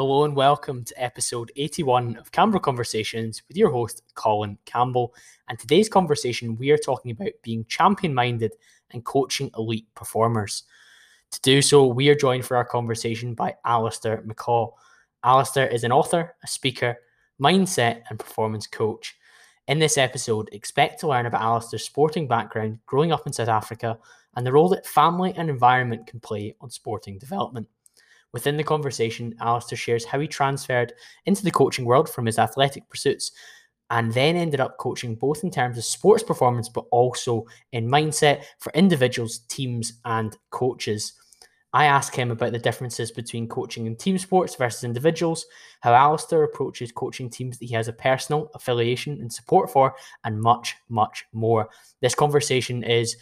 Hello and welcome to episode 81 of Campbell Conversations with your host, Colin Campbell. And today's conversation, we are talking about being champion minded and coaching elite performers. To do so, we are joined for our conversation by Alistair McCaw. Alistair is an author, a speaker, mindset, and performance coach. In this episode, expect to learn about Alistair's sporting background, growing up in South Africa, and the role that family and environment can play on sporting development. Within the conversation, Alistair shares how he transferred into the coaching world from his athletic pursuits and then ended up coaching both in terms of sports performance but also in mindset for individuals, teams, and coaches. I ask him about the differences between coaching in team sports versus individuals, how Alistair approaches coaching teams that he has a personal affiliation and support for, and much, much more. This conversation is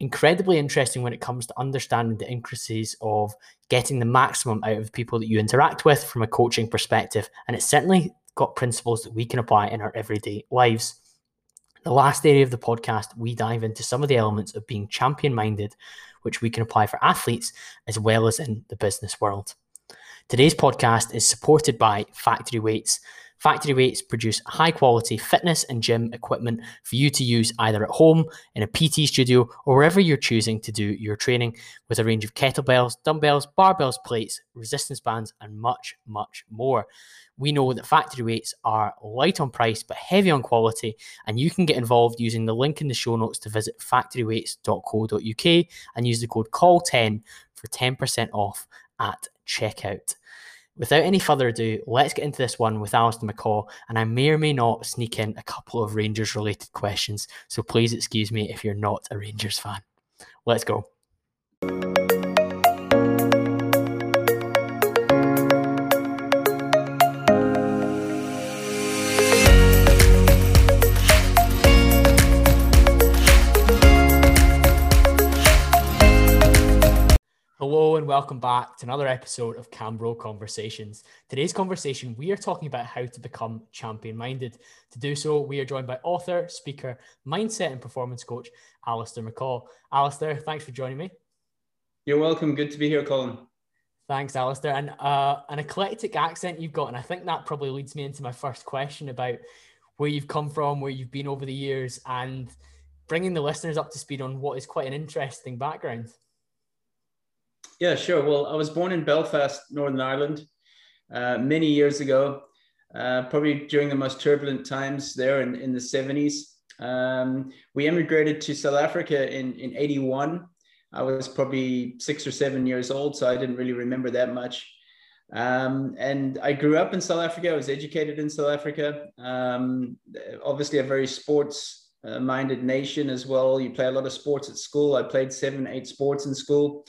incredibly interesting when it comes to understanding the intricacies of getting the maximum out of the people that you interact with from a coaching perspective. And it's certainly got principles that we can apply in our everyday lives. The last area of the podcast, we dive into some of the elements of being champion minded, which we can apply for athletes as well as in the business world. Today's podcast is supported by Factory Weights. Factory Weights produce high quality fitness and gym equipment for you to use either at home, in a PT studio, or wherever you're choosing to do your training with a range of kettlebells, dumbbells, barbells, plates, resistance bands, and much, much more. We know that factory weights are light on price but heavy on quality, and you can get involved using the link in the show notes to visit factoryweights.co.uk and use the code CALL10 for 10% off at checkout. Without any further ado, let's get into this one with Alistair McCaw, and I may or may not sneak in a couple of Rangers related questions, so please excuse me if you're not a Rangers fan. Let's go. Hello and welcome back to another episode of Campbell Conversations. Today's conversation, we are talking about how to become champion minded. To do so, we are joined by author, speaker, mindset, and performance coach, Alistair McCaw. Alistair, thanks for joining me. You're welcome. Good to be here, Colin. Thanks, Alistair. And uh, an eclectic accent you've got. And I think that probably leads me into my first question about where you've come from, where you've been over the years, and bringing the listeners up to speed on what is quite an interesting background. Yeah, sure. Well, I was born in Belfast, Northern Ireland, uh, many years ago, uh, probably during the most turbulent times there in, in the 70s. Um, we emigrated to South Africa in, in 81. I was probably six or seven years old, so I didn't really remember that much. Um, and I grew up in South Africa. I was educated in South Africa. Um, obviously, a very sports uh, minded nation as well. You play a lot of sports at school. I played seven, eight sports in school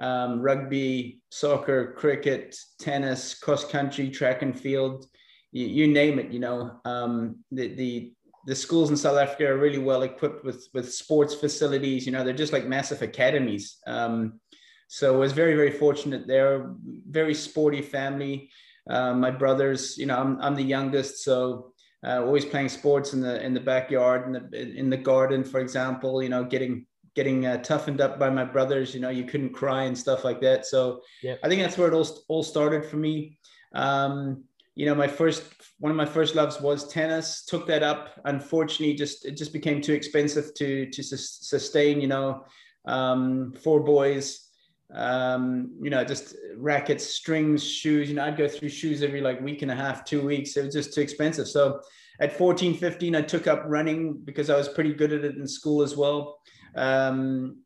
um, rugby, soccer, cricket, tennis, cross country, track and field, you, you name it. You know, um, the, the the schools in South Africa are really well equipped with with sports facilities. You know, they're just like massive academies. Um, so I was very very fortunate there. Very sporty family. Uh, my brothers, you know, I'm I'm the youngest, so uh, always playing sports in the in the backyard in the in the garden, for example. You know, getting getting uh, toughened up by my brothers. You know, you couldn't cry and stuff like that. So yeah. I think that's where it all, all started for me. Um, you know, my first one of my first loves was tennis. Took that up. Unfortunately, just it just became too expensive to to sustain. You know, um, four boys. Um, you know, just rackets, strings, shoes. You know, I'd go through shoes every like week and a half, two weeks. It was just too expensive. So at 14, 15, I took up running because I was pretty good at it in school as well um,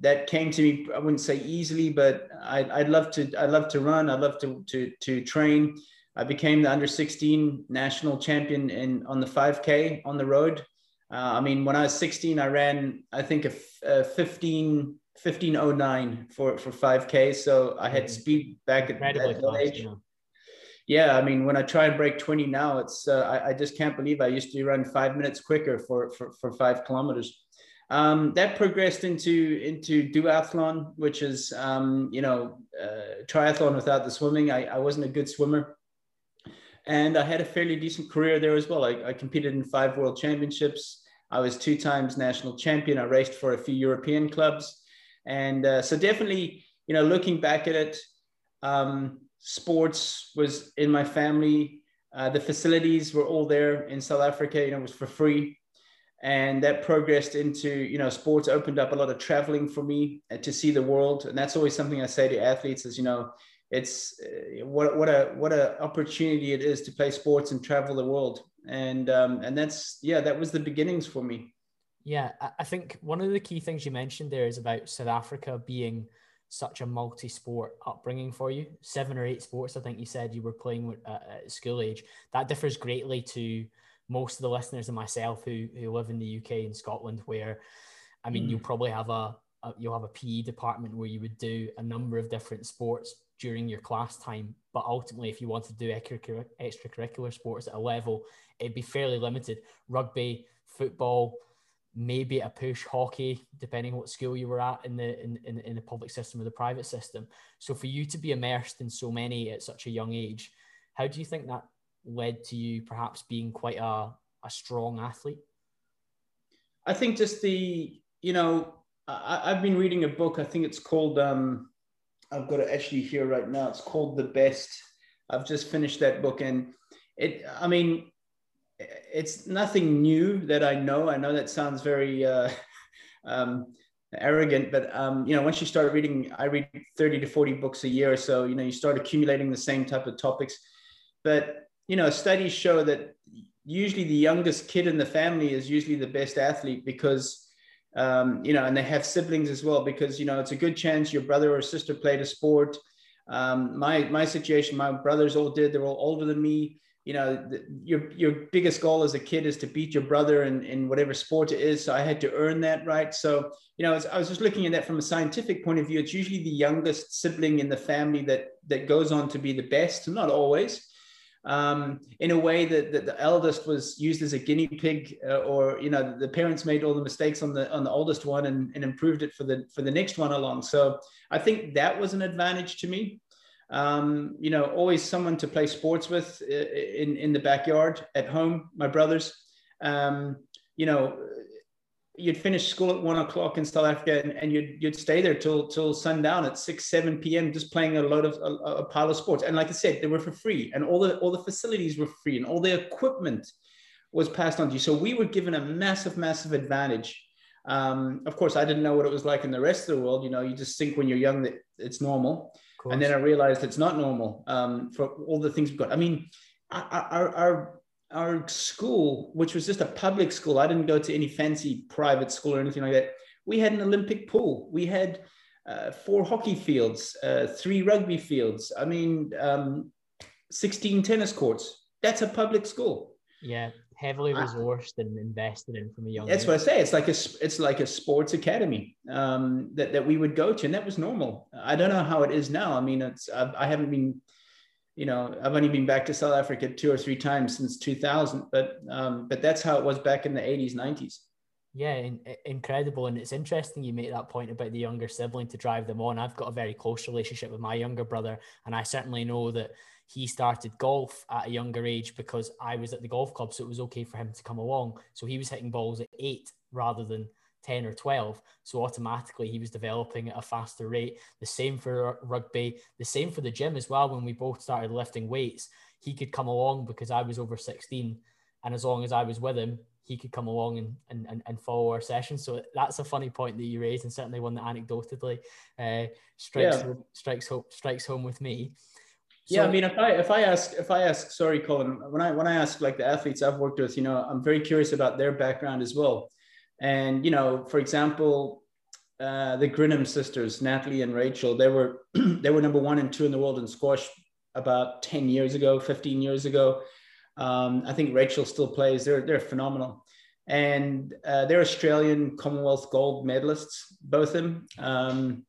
that came to me. I wouldn't say easily, but I, I'd love to. I love to run. I love to to to train. I became the under 16 national champion in on the 5K on the road. Uh, I mean, when I was 16, I ran I think a, a 15 1509 for for 5K. So I had mm-hmm. speed back at that age. Yeah. yeah. I mean, when I try and break 20 now, it's uh, I, I just can't believe I used to run five minutes quicker for for, for five kilometers. Um, that progressed into into duathlon, which is um, you know uh, triathlon without the swimming. I, I wasn't a good swimmer, and I had a fairly decent career there as well. I, I competed in five world championships. I was two times national champion. I raced for a few European clubs, and uh, so definitely you know looking back at it, um, sports was in my family. Uh, the facilities were all there in South Africa. You know, it was for free, and that progressed into you know sports opened up a lot of traveling for me uh, to see the world, and that's always something I say to athletes is you know it's uh, what what a what a opportunity it is to play sports and travel the world, and um, and that's yeah that was the beginnings for me. Yeah, I think one of the key things you mentioned there is about South Africa being such a multi-sport upbringing for you. Seven or eight sports, I think you said you were playing uh, at school age. That differs greatly to most of the listeners and myself who who live in the UK and Scotland, where I mean, mm. you'll probably have a, a you'll have a PE department where you would do a number of different sports during your class time. But ultimately, if you want to do extracurricular sports at a level, it'd be fairly limited. Rugby, football, maybe a push hockey, depending on what school you were at in the in, in, in the public system or the private system. So for you to be immersed in so many at such a young age, how do you think that led to you perhaps being quite a, a strong athlete? I think just the, you know, I, have been reading a book, I think it's called um I've got it actually here right now. It's called The Best. I've just finished that book and it I mean it's nothing new that I know. I know that sounds very uh, um, arrogant, but um, you know, once you start reading, I read 30 to 40 books a year. Or so, you know, you start accumulating the same type of topics. But, you know, studies show that usually the youngest kid in the family is usually the best athlete because, um, you know, and they have siblings as well, because, you know, it's a good chance your brother or sister played a sport. Um, my, my situation, my brothers all did, they're all older than me you know, the, your your biggest goal as a kid is to beat your brother in, in whatever sport it is. So I had to earn that, right? So, you know, I was just looking at that from a scientific point of view. It's usually the youngest sibling in the family that that goes on to be the best, not always. Um, in a way that, that the eldest was used as a guinea pig, uh, or you know, the parents made all the mistakes on the on the oldest one and, and improved it for the for the next one along. So I think that was an advantage to me um, you know, always someone to play sports with in, in the backyard at home, my brothers. Um, you know, you'd finish school at one o'clock in South Africa and, and you'd, you'd stay there till, till sundown at six, 7 p.m. just playing a load of a, a, pile of sports. And like I said, they were for free and all the, all the facilities were free and all the equipment was passed on to you. So we were given a massive, massive advantage. Um, of course, I didn't know what it was like in the rest of the world. You know, you just think when you're young that it's normal and then I realized it's not normal um, for all the things we've got. I mean, our, our our school, which was just a public school, I didn't go to any fancy private school or anything like that. We had an Olympic pool. We had uh, four hockey fields, uh, three rugby fields. I mean, um, 16 tennis courts. That's a public school. Yeah, heavily resourced and invested in from a young. Age. That's age. what I say. It's like a it's like a sports academy um, that that we would go to, and that was normal. I don't know how it is now. I mean, it's I've, I haven't been, you know, I've only been back to South Africa two or three times since 2000, but um, but that's how it was back in the 80s, 90s. Yeah, in, incredible. And it's interesting you make that point about the younger sibling to drive them on. I've got a very close relationship with my younger brother, and I certainly know that he started golf at a younger age because I was at the golf club, so it was okay for him to come along. So he was hitting balls at eight rather than 10 or 12. So automatically he was developing at a faster rate. The same for rugby, the same for the gym as well. When we both started lifting weights, he could come along because I was over 16. And as long as I was with him, he could come along and, and, and and follow our session. So that's a funny point that you raised, and certainly one that anecdotally uh, strikes, yeah. home, strikes, home, strikes home with me. So, yeah, I mean, if I if I ask if I ask, sorry, Colin, when I when I ask like the athletes I've worked with, you know, I'm very curious about their background as well. And you know, for example, uh, the Grinham sisters, Natalie and Rachel, they were they were number one and two in the world in squash about ten years ago, fifteen years ago. Um, I think Rachel still plays. They're they're phenomenal, and uh, they're Australian Commonwealth gold medalists, both of them. Um,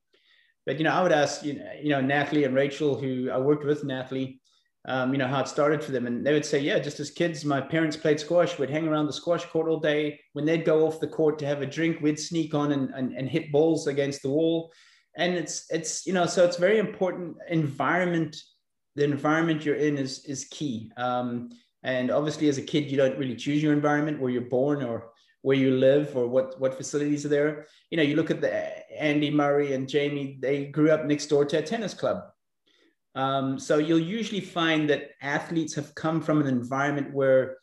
but you know, I would ask you know, you know Natalie and Rachel, who I worked with Natalie, um, you know how it started for them, and they would say, yeah, just as kids, my parents played squash. We'd hang around the squash court all day. When they'd go off the court to have a drink, we'd sneak on and, and, and hit balls against the wall. And it's it's you know, so it's very important. Environment, the environment you're in is is key. Um, and obviously, as a kid, you don't really choose your environment where you're born or where you live or what what facilities are there. You know, you look at the Andy Murray and Jamie; they grew up next door to a tennis club. Um, so you'll usually find that athletes have come from an environment where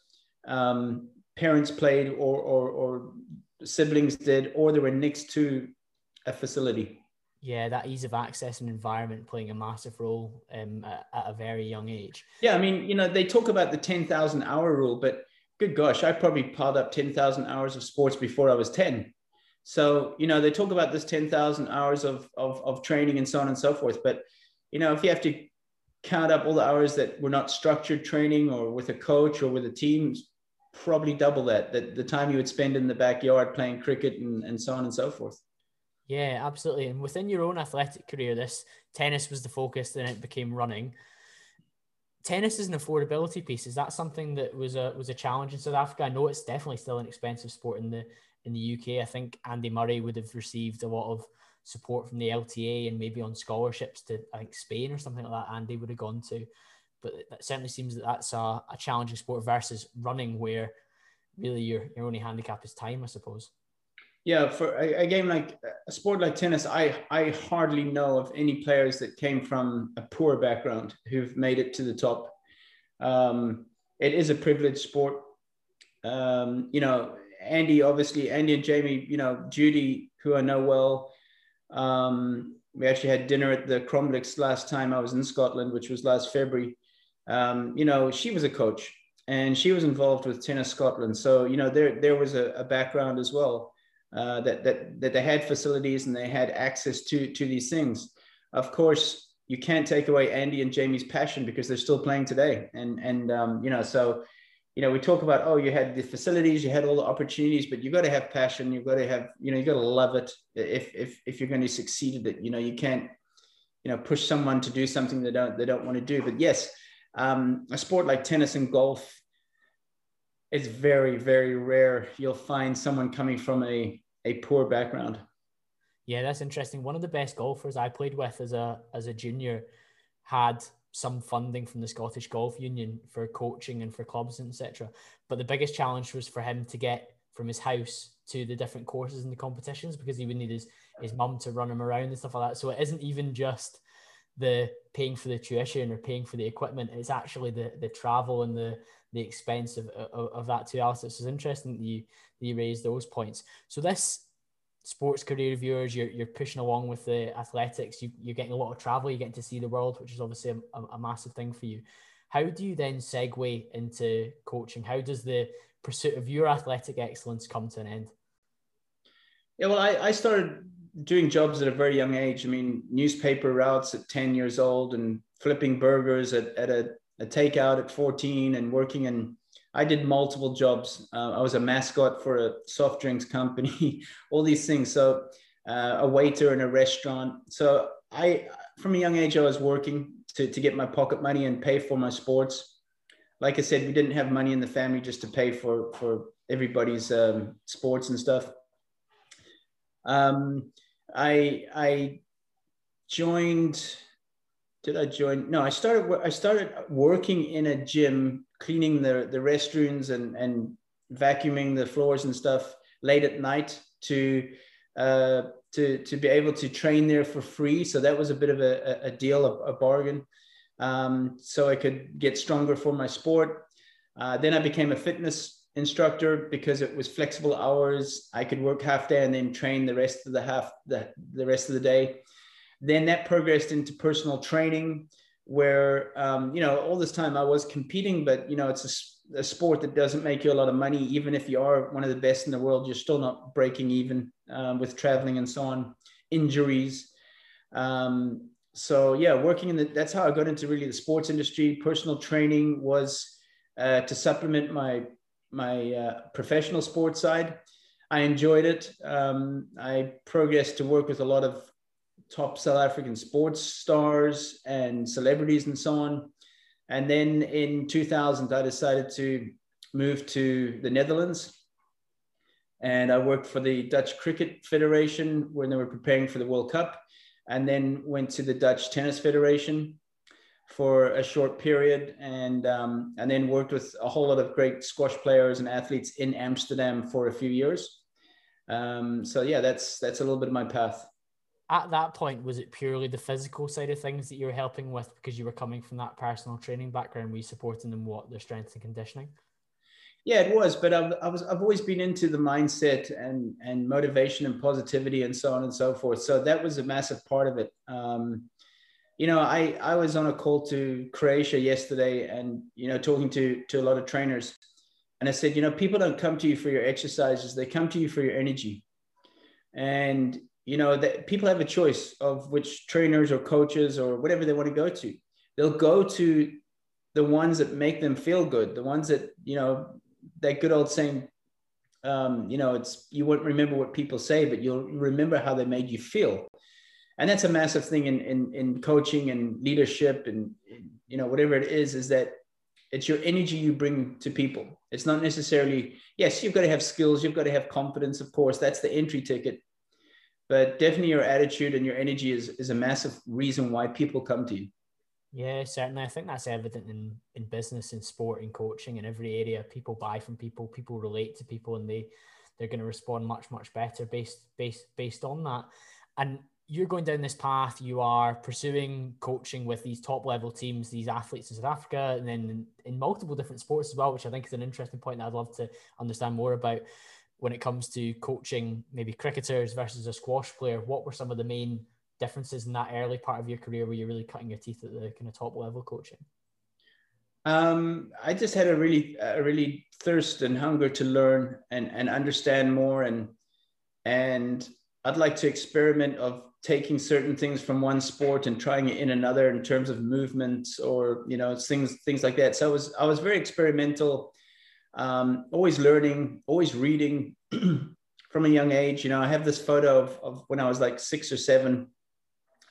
um, parents played or, or, or siblings did, or they were next to a facility. Yeah, that ease of access and environment playing a massive role um, at, at, a very young age. Yeah, I mean, you know, they talk about the 10,000 hour rule, but good gosh, I probably piled up 10,000 hours of sports before I was 10. So, you know, they talk about this 10,000 hours of, of, of training and so on and so forth. But, you know, if you have to count up all the hours that were not structured training or with a coach or with a team, probably double that, that the time you would spend in the backyard playing cricket and, and so on and so forth. Yeah, absolutely. And within your own athletic career, this tennis was the focus, then it became running tennis is an affordability piece. Is that something that was a was a challenge in South Africa? I know it's definitely still an expensive sport in the in the UK. I think Andy Murray would have received a lot of support from the LTA and maybe on scholarships to I think Spain or something like that. Andy would have gone to, but it certainly seems that that's a, a challenging sport versus running, where really your your only handicap is time, I suppose. Yeah, for a, a, game like a sport like tennis, I I hardly know of any players that came from a poor background who've made it to the top. Um, it is a privileged sport. Um, you know, Andy, obviously, Andy and Jamie, you know, Judy, who I know well. Um, we actually had dinner at the Cromlix last time I was in Scotland, which was last February. Um, you know, she was a coach and she was involved with Tennis Scotland. So, you know, there, there was a, a background as well. Uh, that, that, that they had facilities and they had access to, to these things. Of course, you can't take away Andy and Jamie's passion because they're still playing today. And, and um, you know, so, you know, we talk about, oh, you had the facilities, you had all the opportunities, but you've got to have passion. You've got to have, you know, you've got to love it if, if, if you're going to succeed at it. You know, you can't, you know, push someone to do something they don't, they don't want to do. But yes, um, a sport like tennis and golf, it's very, very rare. You'll find someone coming from a a poor background. Yeah, that's interesting. One of the best golfers I played with as a as a junior had some funding from the Scottish Golf Union for coaching and for clubs etc. But the biggest challenge was for him to get from his house to the different courses and the competitions because he would need his his mum to run him around and stuff like that. So it isn't even just the paying for the tuition or paying for the equipment. It's actually the the travel and the the expense of, of, of that too, Alice. It's interesting that you that you raise those points. So this sports career viewers, you're, you're pushing along with the athletics. You, you're getting a lot of travel. You get to see the world, which is obviously a, a massive thing for you. How do you then segue into coaching? How does the pursuit of your athletic excellence come to an end? Yeah, well, I, I started doing jobs at a very young age. I mean, newspaper routes at 10 years old and flipping burgers at, at a, a takeout at 14 and working in, I did multiple jobs. Uh, I was a mascot for a soft drinks company, all these things. So uh, a waiter in a restaurant. So I, from a young age, I was working to, to get my pocket money and pay for my sports. Like I said, we didn't have money in the family just to pay for, for everybody's um, sports and stuff. Um, I I joined. Did I join? No, I started. I started working in a gym, cleaning the the restrooms and and vacuuming the floors and stuff late at night to uh, to to be able to train there for free. So that was a bit of a, a deal, a, a bargain. Um, so I could get stronger for my sport. Uh, then I became a fitness instructor because it was flexible hours. I could work half day and then train the rest of the half the, the rest of the day. Then that progressed into personal training where um, you know all this time I was competing, but you know it's a, a, sport that doesn't make you a lot of money. Even if you are one of the best in the world, you're still not breaking even um, with traveling and so on. Injuries. Um, so yeah, working in the that's how I got into really the sports industry. Personal training was uh, to supplement my my uh, professional sports side. I enjoyed it. Um, I progressed to work with a lot of top South African sports stars and celebrities and so on. And then in 2000, I decided to move to the Netherlands. And I worked for the Dutch Cricket Federation when they were preparing for the World Cup, and then went to the Dutch Tennis Federation for a short period and um, and then worked with a whole lot of great squash players and athletes in Amsterdam for a few years. Um, so yeah, that's that's a little bit of my path. At that point, was it purely the physical side of things that you were helping with because you were coming from that personal training background? Were you supporting them what their strength and conditioning? Yeah, it was, but I've, I was I've always been into the mindset and and motivation and positivity and so on and so forth. So that was a massive part of it. Um, you know, I I was on a call to Croatia yesterday, and you know, talking to to a lot of trainers, and I said, you know, people don't come to you for your exercises; they come to you for your energy. And you know that people have a choice of which trainers or coaches or whatever they want to go to. They'll go to the ones that make them feel good the ones that you know that good old saying um, you know it's you won't remember what people say but you'll remember how they made you feel. And that's a massive thing in in, in coaching and leadership and you know whatever it is is that it's your energy you bring to people. It's not necessarily yes you've got to have skills you've got to have confidence of course. That's the entry ticket but definitely your attitude and your energy is, is a massive reason why people come to you. Yeah, certainly. I think that's evident in, in business and sport and coaching in every area. People buy from people, people relate to people, and they they're going to respond much much better based based based on that. And you're going down this path. You are pursuing coaching with these top level teams, these athletes in South Africa, and then in, in multiple different sports as well, which I think is an interesting point that I'd love to understand more about when it comes to coaching maybe cricketers versus a squash player, what were some of the main differences in that early part of your career where you're really cutting your teeth at the kind of top level coaching? Um, I just had a really, a really thirst and hunger to learn and, and understand more. And, and I'd like to experiment of taking certain things from one sport and trying it in another in terms of movements or, you know, things, things like that. So I was, I was very experimental um, always learning, always reading from a young age. You know, I have this photo of, of when I was like six or seven.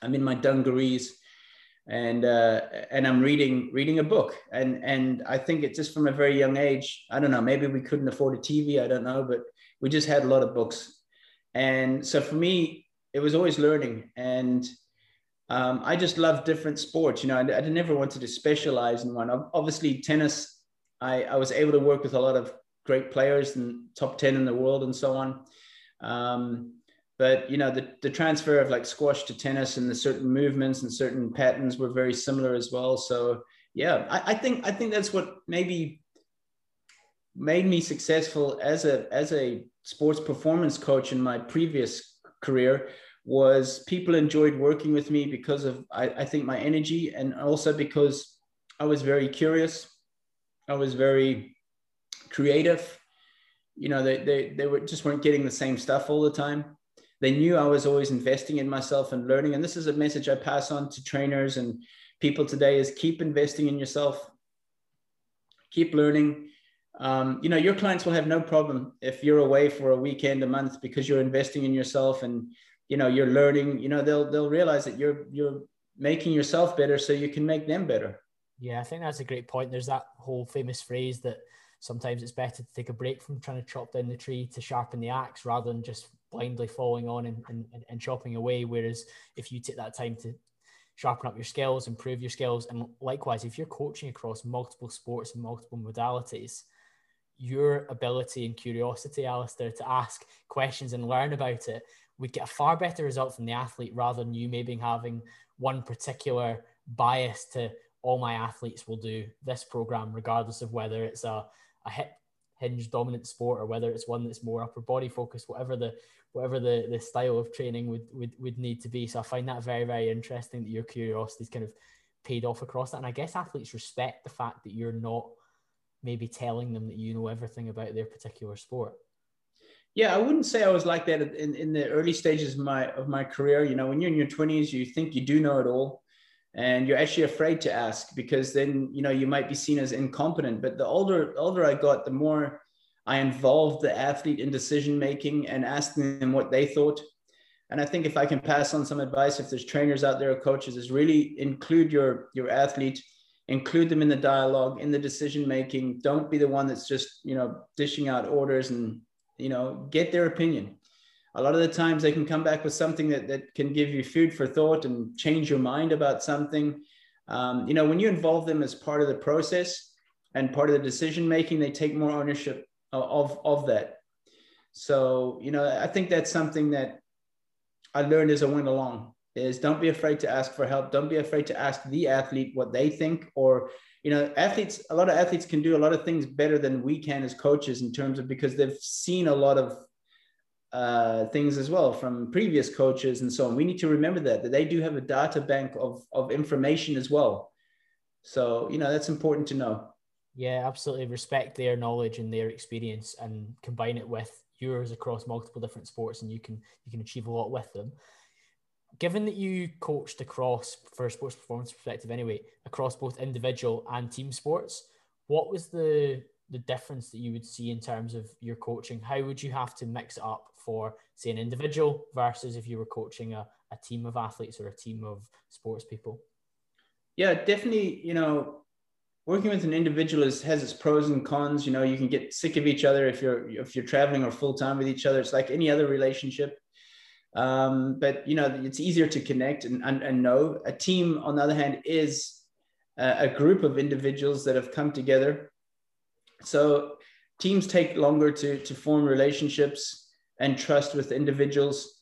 I'm in my dungarees and uh, and I'm reading reading a book and and I think it's just from a very young age I don't know maybe we couldn't afford a TV I don't know but we just had a lot of books and so for me it was always learning and um, I just love different sports you know I, I never wanted to specialize in one obviously tennis I, I was able to work with a lot of great players and top 10 in the world and so on. Um, but you know the, the transfer of like squash to tennis and the certain movements and certain patterns were very similar as well so yeah I, I, think i think that's what maybe made me successful as a as a sports performance coach in my previous career was people enjoyed working with me because of I, I think my energy and also because i was very curious I was very creative. You know, they, they, they were just weren't getting the same stuff all the time. They knew I was always investing in myself and learning. And this is a message I pass on to trainers and people today is keep investing in yourself, keep learning. Um, you know, your clients will have no problem if you're away for a weekend, a month, because you're investing in yourself and, you know, you're learning, you know, they'll, they'll realize that you're, you're making yourself better so you can make them better. Yeah, I think that's a great point. There's that whole famous phrase that sometimes it's better to take a break from trying to chop down the tree to sharpen the axe rather than just blindly falling on and, and, and chopping away. Whereas if you take that time to sharpen up your skills, improve your skills, and likewise, if you're coaching across multiple sports and multiple modalities, your ability and curiosity, Alistair, to ask questions and learn about it would get a far better result from the athlete rather than you maybe having one particular bias to all my athletes will do this program, regardless of whether it's a, a hip hinge dominant sport or whether it's one that's more upper body focused, whatever the whatever the, the style of training would, would would need to be. So I find that very, very interesting that your curiosity is kind of paid off across that. And I guess athletes respect the fact that you're not maybe telling them that you know everything about their particular sport. Yeah, I wouldn't say I was like that in, in the early stages of my of my career. You know, when you're in your 20s, you think you do know it all and you're actually afraid to ask because then you know you might be seen as incompetent. But the older older i got the more i involved the athlete in decision making and asking them what they thought. And i think if i can pass on some advice if there's trainers out there or coaches is really include your your athlete include them in the dialogue in the decision making don't be the one that's just you know dishing out orders and you know get their opinion a lot of the times they can come back with something that, that can give you food for thought and change your mind about something. Um, you know, when you involve them as part of the process and part of the decision making, they take more ownership of, of that. So, you know, I think that's something that I learned as I went along is don't be afraid to ask for help. Don't be afraid to ask the athlete what they think or you know athletes a lot of athletes can do a lot of things better than we can as coaches in terms of because they've seen a lot of uh, things as well from previous coaches and so on. We need to remember that that they do have a data bank of of information as well. So you know that's important to know. Yeah absolutely. Respect their knowledge and their experience and combine it with yours across multiple different sports and you can you can achieve a lot with them. Given that you coached across for a sports performance perspective anyway across both individual and team sports what was the the difference that you would see in terms of your coaching? How would you have to mix it up for say an individual versus if you were coaching a, a team of athletes or a team of sports people? Yeah definitely you know working with an individual is, has its pros and cons. You know you can get sick of each other if you're if you're traveling or full time with each other. It's like any other relationship. Um, but you know, it's easier to connect and, and, and know. A team, on the other hand, is a, a group of individuals that have come together. So teams take longer to, to form relationships and trust with individuals.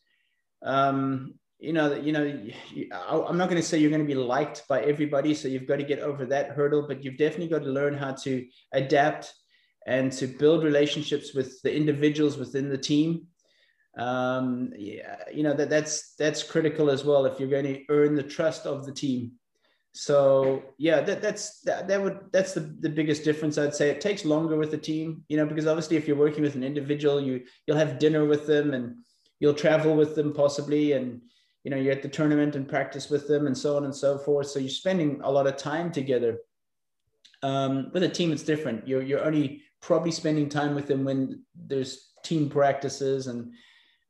Um, you know, you know, I'm not going to say you're going to be liked by everybody, so you've got to get over that hurdle. But you've definitely got to learn how to adapt and to build relationships with the individuals within the team um, yeah, you know that that's that's critical as well if you're going to earn the trust of the team. So yeah, that that's that, that would that's the, the biggest difference I'd say. It takes longer with the team, you know, because obviously if you're working with an individual, you you'll have dinner with them and you'll travel with them possibly, and you know you're at the tournament and practice with them and so on and so forth. So you're spending a lot of time together. Um, with a team, it's different. You're you're only probably spending time with them when there's team practices and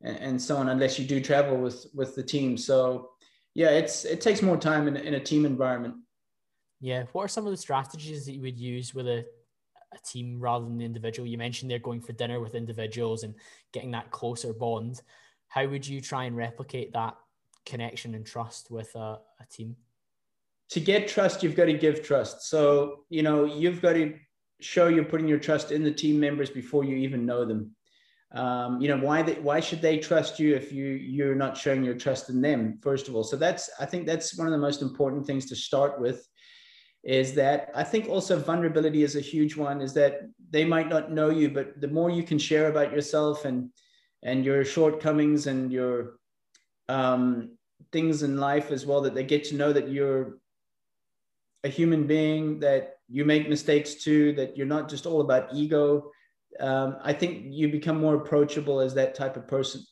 and, and so on, unless you do travel with with the team. So yeah, it's it takes more time in, in a team environment. Yeah. What are some of the strategies that you would use with a, a team rather than the individual? You mentioned they're going for dinner with individuals and getting that closer bond. How would you try and replicate that connection and trust with a, a team? To get trust, you've got to give trust. So, you know, you've got to show you're putting your trust in the team members before you even know them um, you know why they, why should they trust you if you you're not showing your trust in them first of all? So that's i think that's one of the most important things to start with is that i think also vulnerability is a huge one is that they might not know you but the more you can share about yourself and and your shortcomings and your um, things in life as well that they get to know that you're a human being that you make mistakes too that you're not just all about ego um, I think you become more approachable as that type of person.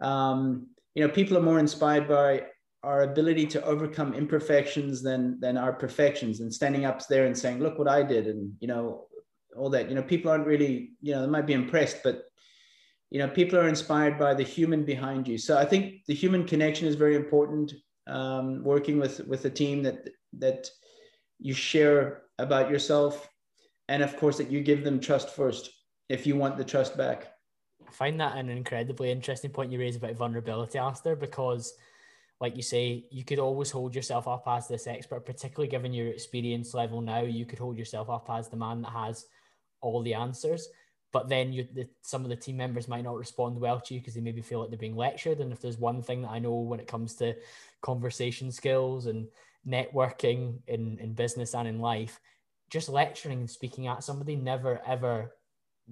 Um, you know, people are more inspired by our ability to overcome imperfections than than our perfections, and standing up there and saying, "Look what I did," and you know, all that. You know, people aren't really, you know, they might be impressed, but you know, people are inspired by the human behind you. So I think the human connection is very important. Um, working with with a team that that you share about yourself and of course that you give them trust first if you want the trust back. I find that an incredibly interesting point you raise about vulnerability, Alistair, because like you say, you could always hold yourself up as this expert, particularly given your experience level now. You could hold yourself up as the man that has all the answers. But then you, the, some of the team members might not respond well to you because they maybe feel like they're being lectured. And if there's one thing that I know when it comes to conversation skills and networking in, in business and in life, just lecturing and speaking at somebody never ever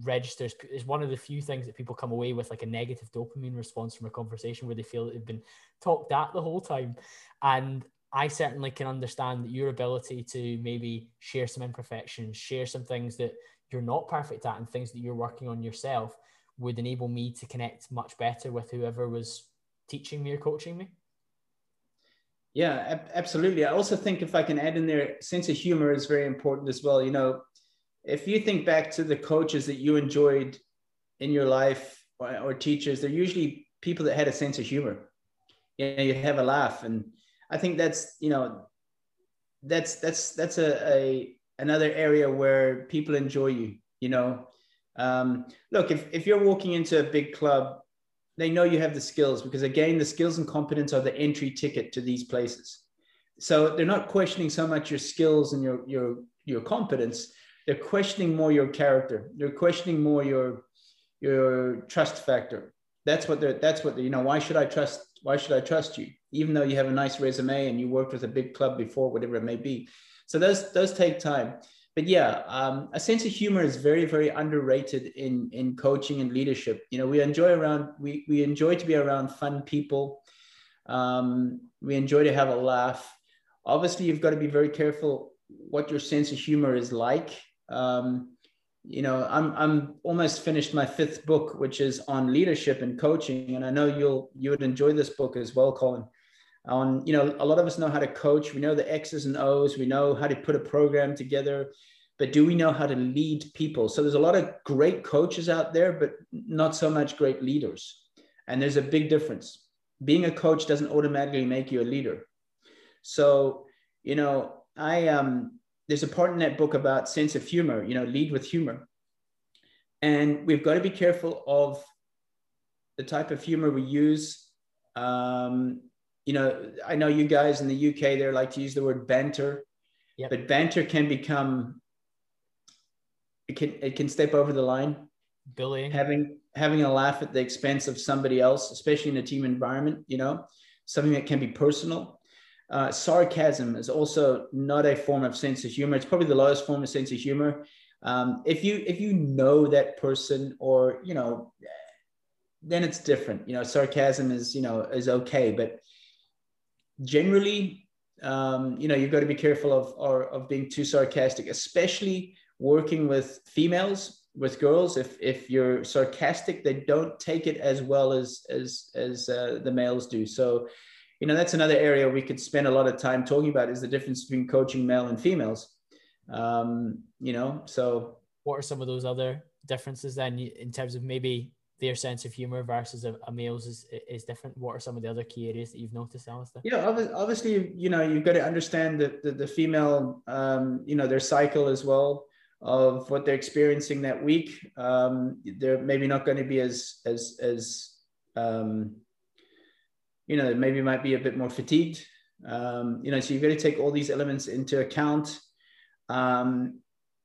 registers is one of the few things that people come away with like a negative dopamine response from a conversation where they feel that they've been talked at the whole time. And i certainly can understand that your ability to maybe share some imperfections share some things that you're not perfect at and things that you're working on yourself would enable me to connect much better with whoever was teaching me or coaching me yeah ab- absolutely i also think if i can add in there sense of humor is very important as well you know if you think back to the coaches that you enjoyed in your life or, or teachers, they're usually people that had a sense of humor. You know, you have a laugh, and I think that's you know, that's that's that's a, a another area where people enjoy you. You know, um, look if if you're walking into a big club, they know you have the skills because again, the skills and competence are the entry ticket to these places. So they're not questioning so much your skills and your your your competence they're questioning more your character they're questioning more your your trust factor that's what they're that's what they, you know why should i trust Why should I trust you? Even though you have a nice resume and you worked with a big club before, whatever it may be. So those those take time. But yeah, um, a sense of humor is very, very underrated in in coaching and leadership. You know, we enjoy around we we enjoy to be around fun people. Um, we enjoy to have a laugh. Obviously, you've got to be very careful what your sense of humor is like. Um, you know i'm i'm almost finished my fifth book which is on leadership and coaching and i know you'll you would enjoy this book as well colin on you know a lot of us know how to coach. We know the x's and o's. We know how to put a program together but do we know how to lead people? So there's a lot of great coaches out there but not so much great leaders. And there's a big difference. Being a coach doesn't automatically make you a leader. So you know i um there's a part in that book about sense of humor, you know, lead with humor. And we've got to be careful of the type of humor we use. Um, you know, I know you guys in the UK, they like to use the word banter, yep. but banter can become, it can, it can step over the line. Bullying. Having, having a laugh at the expense of somebody else, especially in a team environment, you know, something that can be personal. Uh, sarcasm is also not a form of sense of humor. It's probably the lowest form of sense of humor. Um, if you if you know that person or you know, then it's different. You know, sarcasm is you know is okay, but generally, um, you know, you've got to be careful of or of being too sarcastic, especially working with females with girls. If if you're sarcastic they don't take it as well as as as uh, the males do. So you know that's another area we could spend a lot of time talking about is the difference between coaching male and females. Um, you know so what are some of those other differences then in terms of maybe their sense of humor versus a, a, male's is, is different what are some of the other key areas that you've noticed Alistair? yeah obviously you know you've got to understand that the, the female um, you know their cycle as well of what they're experiencing that week um, they're maybe not going to be as as as um, you know, maybe might be a bit more fatigued. Um, you know, so you've got to take all these elements into account. Um,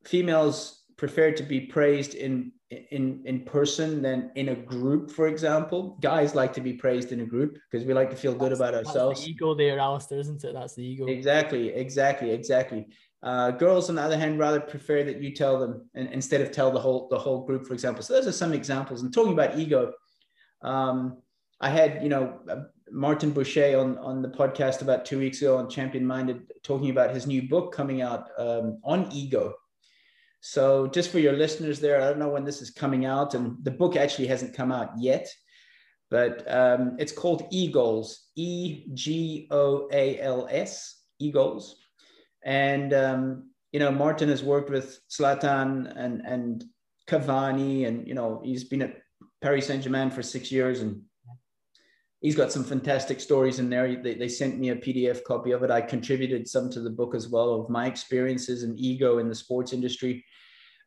females prefer to be praised in in in person than in a group, for example. Guys like to be praised in a group because we like to feel good about ourselves. The ego there, Alistair, isn't it? That's the ego. Exactly, exactly, exactly. Uh, girls, on the other hand, rather prefer that you tell them and, instead of tell the whole the whole group, for example. So those are some examples. And talking about ego, um, I had you know Martin Boucher on, on the podcast about two weeks ago on Champion Minded, talking about his new book coming out um, on ego. So, just for your listeners there, I don't know when this is coming out, and the book actually hasn't come out yet, but um, it's called E Goals, E G O A L S, E Goals. And, um, you know, Martin has worked with Zlatan and, and Cavani, and, you know, he's been at Paris Saint Germain for six years and he's got some fantastic stories in there. They, they sent me a PDF copy of it. I contributed some to the book as well of my experiences and ego in the sports industry,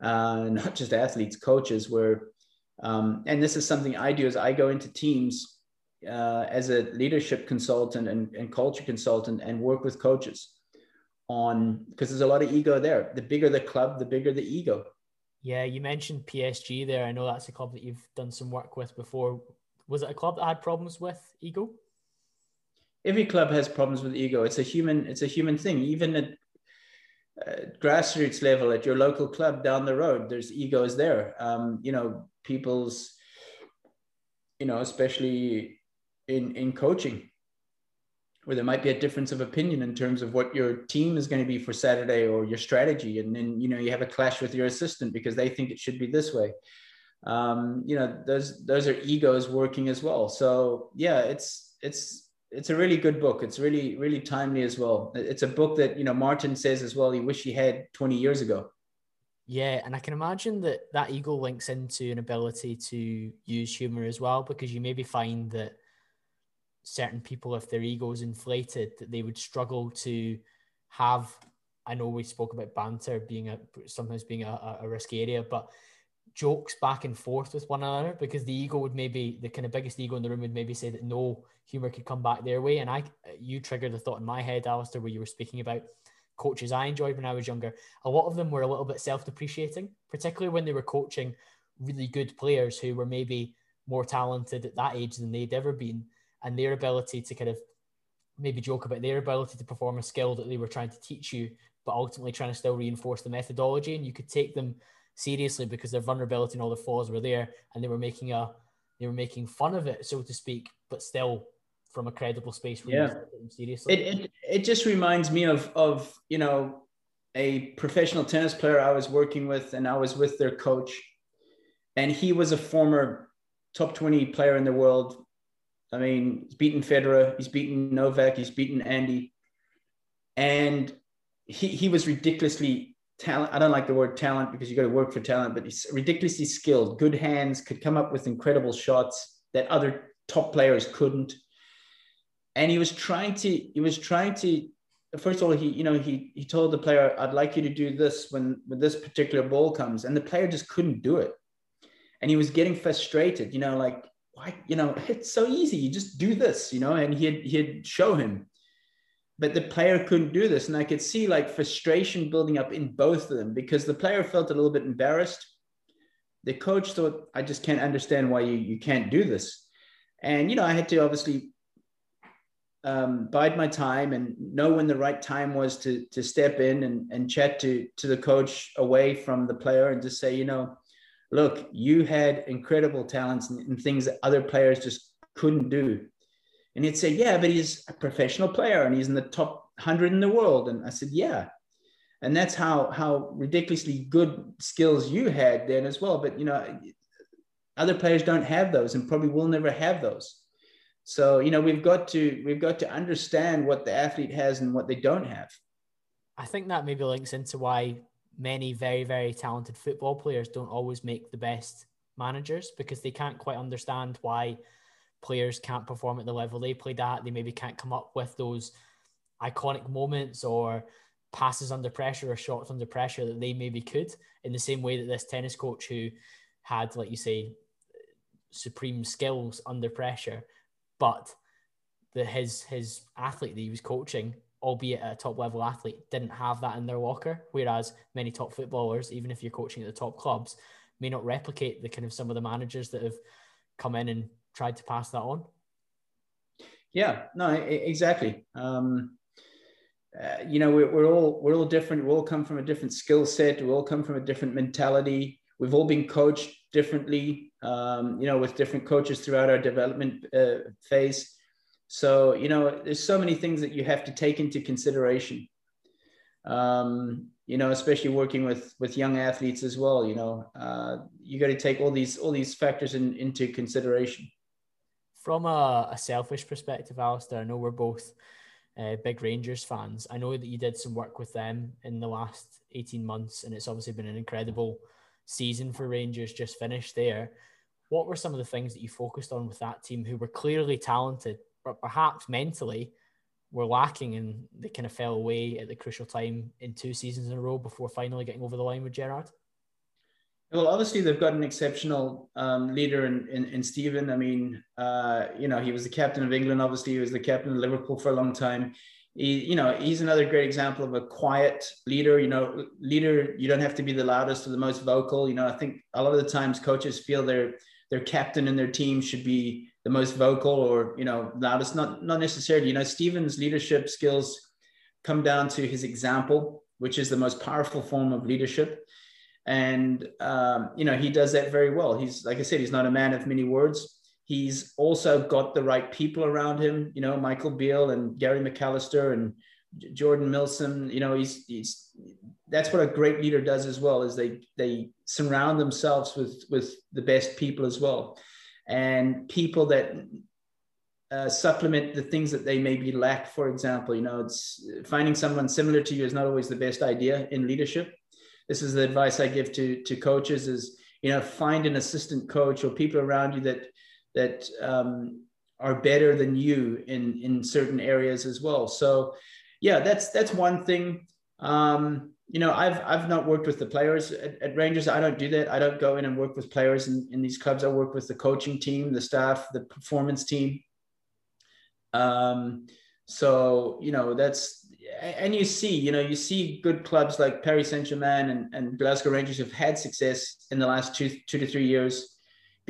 uh, not just athletes, coaches. Where, um, and this is something I do is I go into teams uh, as a leadership consultant and, and culture consultant and work with coaches on because there's a lot of ego there. The bigger the club, the bigger the ego. Yeah, you mentioned PSG there. I know that's a club that you've done some work with before was it a club that had problems with ego? Every club has problems with ego. It's a human. It's a human thing. Even at uh, grassroots level, at your local club down the road, there's egos there. Um, you know, people's, you know, especially in in coaching, where there might be a difference of opinion in terms of what your team is going to be for Saturday or your strategy, and then you know you have a clash with your assistant because they think it should be this way um, you know those those are egos working as well. So yeah it's it's it's a really good book. It's really really timely as well. It's a book that you know martin says as well he wish he had 20 years ago. Yeah and i can imagine that that ego links into an ability to use humor as well because you maybe find that certain people if their ego is inflated that they would struggle to have i know we spoke about banter being a sometimes being a, a risky area but jokes back and forth with one another because the ego would maybe the kind of biggest ego in the room would maybe say that no humor could come back their way. And I, you triggered the thought in my head, Alistair, where you were speaking about coaches I enjoyed when I was younger. A lot of them were a little bit self-depreciating, particularly when they were coaching really good players who were maybe more talented at that age than they'd ever been. and their ability to kind of maybe joke about their ability to perform a skill that they were trying to teach you, but ultimately trying to still reinforce the methodology. And you could take them seriously because their vulnerability and all the flaws were there, and they were making a they were making fun of it, so to speak, but still from a credible space. yeah, seriously. It, it it just reminds me of of you know a professional tennis player I was working with, and I was with their coach, and he was a former top twenty player in the world. I mean, he's beaten Federer, he's beaten Novak, he's beaten Andy, and he he was ridiculously talent. I don't like the word talent because you got to work for talent, but he's ridiculously skilled, good hands, could come up with incredible shots that other top players couldn't. And he was trying to, he was trying to, first of all, he, you know, he he told the player, I'd like you to do this when when this particular ball comes. And the player just couldn't do it. And he was getting frustrated, you know, like, why, you know, it's so easy. You just do this, you know, and he'd he'd show him but the player couldn't do this. And I could see like frustration building up in both of them because the player felt a little bit embarrassed. The coach thought, I just can't understand why you, you can't do this. And, you know, I had to obviously um, bide my time and know when the right time was to, to step in and, and chat to, to the coach away from the player and just say, you know, look, you had incredible talents and, and things that other players just couldn't do and he'd say, Yeah, but he's a professional player and he's in the top 100 in the world. And I said, Yeah. And that's how, how ridiculously good skills you had then as well. But, you know, other players don't have those and probably will never have those. So, you know, we've got to we've got to understand what the athlete has and what they don't have. I think that maybe links into why many very, very talented football players don't always make the best managers because they can't quite understand why players can't perform at the level they played at. They maybe can't come up with those iconic moments or passes under pressure or shots under pressure that they maybe could in the same way that this tennis coach who had, like you say, supreme skills under pressure, but the his his athlete that he was coaching, albeit a top level athlete, didn't have that in their locker. Whereas many top footballers, even if you're coaching at the top clubs, may not replicate the kind of some of the managers that have come in and tried to pass that on? Yeah, no, exactly. Um, uh, you know, we're, we're all we're all different. We all come from a different skill set. We all come from a different mentality. We've all been coached differently. Um, you know, with different coaches throughout our development uh, phase. So you know, there's so many things that you have to take into consideration. Um, you know, especially working with with young athletes as well. You know, uh, you got to take all these all these factors in, into consideration from a, a selfish perspective, Alistair, I know we're both uh, big Rangers fans. I know that you did some work with them in the last 18 months, and it's obviously been an incredible season for Rangers just finished there. What were some of the things that you focused on with that team who were clearly talented, but perhaps mentally were lacking and they kind of fell away at the crucial time in two seasons in a row before finally getting over the line with Gerrard? Well, obviously they've got an exceptional um, leader in, in, in Steven. I mean, uh, you know, he was the captain of England. Obviously, he was the captain of Liverpool for a long time. He, you know, he's another great example of a quiet leader. You know, leader. You don't have to be the loudest or the most vocal. You know, I think a lot of the times coaches feel their their captain and their team should be the most vocal or you know loudest. Not not necessarily. You know, Steven's leadership skills come down to his example, which is the most powerful form of leadership and um, you know he does that very well. He's like i said he's not a man of many words. He's also got the right people around him you know michael beale and gary mcallister and jordan milsom you know he's he's that's what a great leader does as well is they they surround themselves with with the best people as well. And people that uh, supplement the things that they maybe lack for example you know it's finding someone similar to you is not always the best idea in leadership this is the advice I give to to coaches is you know find an assistant coach or people around you that that um, are better than you in in certain areas as well. So yeah, that's that's one thing. Um, you know, I've I've not worked with the players at, at, Rangers. I don't do that. I don't go in and work with players in, in these clubs. I work with the coaching team, the staff, the performance team. Um, so you know that's and you see, you know, you see good clubs like Paris Saint Germain and, and Glasgow Rangers have had success in the last two two to three years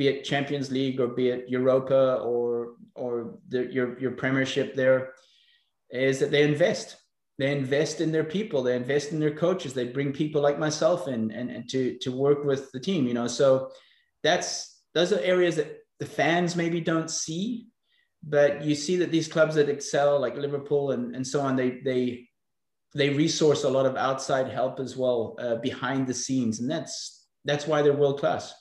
be it Champions League or be it Europa or or the, your your Premiership there, is that they invest. They invest in their people. They invest in their coaches. They bring people like myself in and, and to to work with the team. You know, so that's those are areas that the fans maybe don't see, but you see that these clubs that excel, like Liverpool and, and so on, they they they resource a lot of outside help as well uh, behind the scenes, and that's that's why they're world class.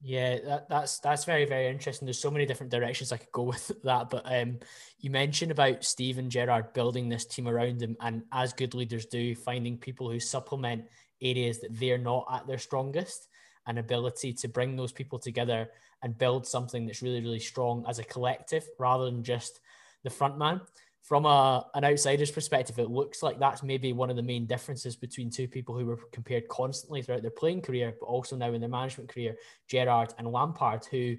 Yeah, that, that's that's very very interesting. There's so many different directions I could go with that, but um, you mentioned about Steven Gerrard building this team around him, and as good leaders do, finding people who supplement areas that they're not at their strongest, and ability to bring those people together and build something that's really really strong as a collective rather than just the front man. From a, an outsider's perspective, it looks like that's maybe one of the main differences between two people who were compared constantly throughout their playing career, but also now in their management career, Gerrard and Lampard, who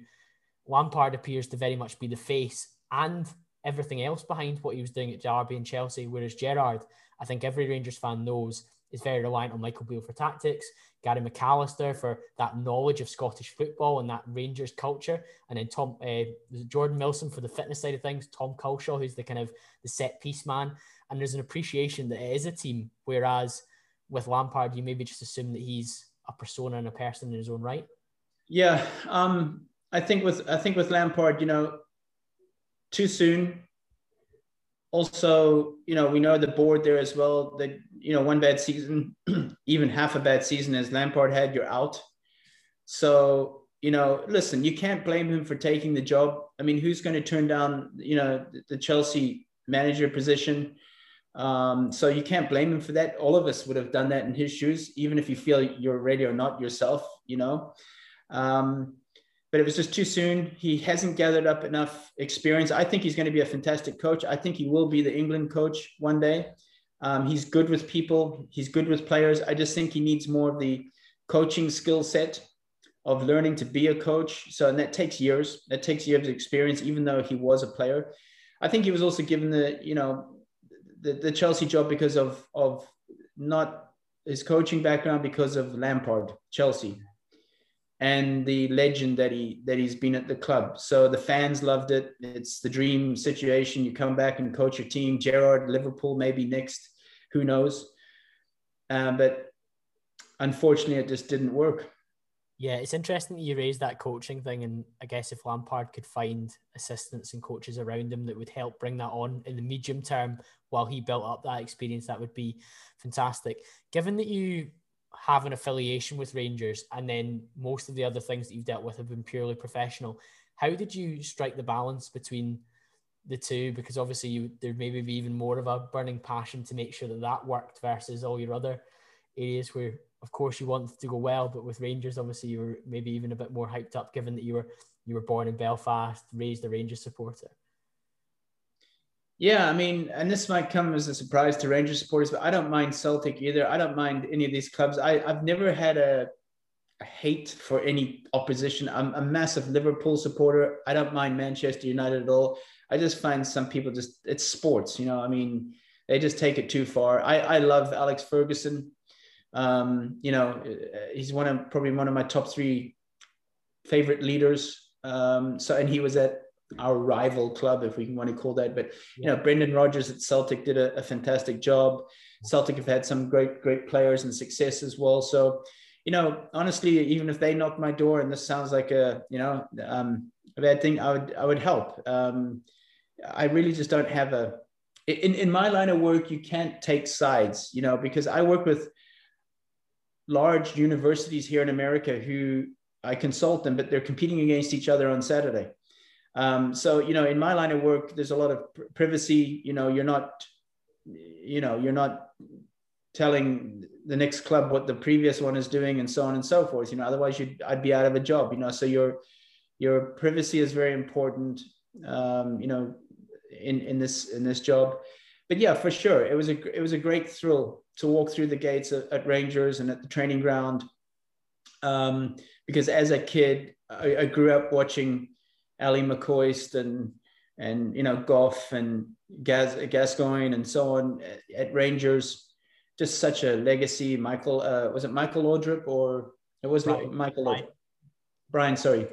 Lampard appears to very much be the face and everything else behind what he was doing at Derby and Chelsea, whereas Gerrard, I think every Rangers fan knows, is very reliant on Michael Beale for tactics, Gary McAllister for that knowledge of Scottish football and that Rangers culture, and then Tom uh, Jordan Milsom for the fitness side of things, Tom Culshaw who's the kind of the set piece man, and there's an appreciation that it is a team. Whereas with Lampard, you maybe just assume that he's a persona and a person in his own right. Yeah, um, I think with I think with Lampard, you know, too soon also, you know, we know the board there as well that, you know, one bad season, even half a bad season as Lampard had, you're out. So, you know, listen, you can't blame him for taking the job. I mean, who's going to turn down, you know, the Chelsea manager position? Um, so you can't blame him for that. All of us would have done that in his shoes, even if you feel you're ready or not yourself, you know. Um, but it was just too soon. He hasn't gathered up enough experience. I think he's going to be a fantastic coach. I think he will be the England coach one day. Um, he's good with people. He's good with players. I just think he needs more of the coaching skill set of learning to be a coach. So, and that takes years. That takes years of experience, even though he was a player. I think he was also given the, you know, the, the Chelsea job because of of not his coaching background because of Lampard, Chelsea and the legend that he that he's been at the club. So the fans loved it. It's the dream situation. You come back and coach your team. Gerrard, Liverpool, maybe next. Who knows? Uh, but unfortunately, it just didn't work. Yeah, it's interesting that you raised that coaching thing, and I guess if Lampard could find assistants and coaches around him that would help bring that on in the medium term while he built up that experience, that would be fantastic. Given that you have an affiliation with Rangers, and then most of the other things that you've dealt with have been purely professional. How did you strike the balance between the two? Because obviously, you there maybe be even more of a burning passion to make sure that that worked versus all your other areas where, of course, you want to go well, but with Rangers, obviously, you were maybe even a bit more hyped up, given that you were you were born in Belfast, raised a Rangers supporter. Yeah, I mean, and this might come as a surprise to Rangers supporters, but I don't mind Celtic either. I don't mind any of these clubs. I, I've never had a, a hate for any opposition. I'm a massive Liverpool supporter. I don't mind Manchester United at all. I just find some people just, it's sports, you know, I mean, they just take it too far. I, I love Alex Ferguson. Um, you know, he's one of probably one of my top three favorite leaders. Um, so, and he was at our rival club, if we can want to call that. But you know, Brendan Rodgers at Celtic did a, a, fantastic job. Celtic have had some great, great players and success as well. So, you know, honestly, even if they knock my door, and this sounds like a you know um, a bad thing, I would I would help. Um, I really just don't have a in in my line of work. You can't take sides, you know, because I work with large universities here in America who I consult them, but they're competing against each other on Saturday um, so, you know, in my line of work, there's a lot of privacy. You know, you're not, you know, you're not telling the next club what the previous one is doing and so on and so forth. You know, otherwise you'd, I'd be out of a job, you know, so your, your privacy is very important, um, you know, in, in this, in this job. But yeah, for sure. It was a, it was a great thrill to walk through the gates at, at Rangers and at the training ground. Um, because as a kid, I, I grew up watching, Ally McCoist and and you know Goff and Gas, Gascoigne and so on at, Rangers. Just such a legacy. Michael uh, was it Michael Laudrup or it was Brian. Michael Brian. Brian sorry.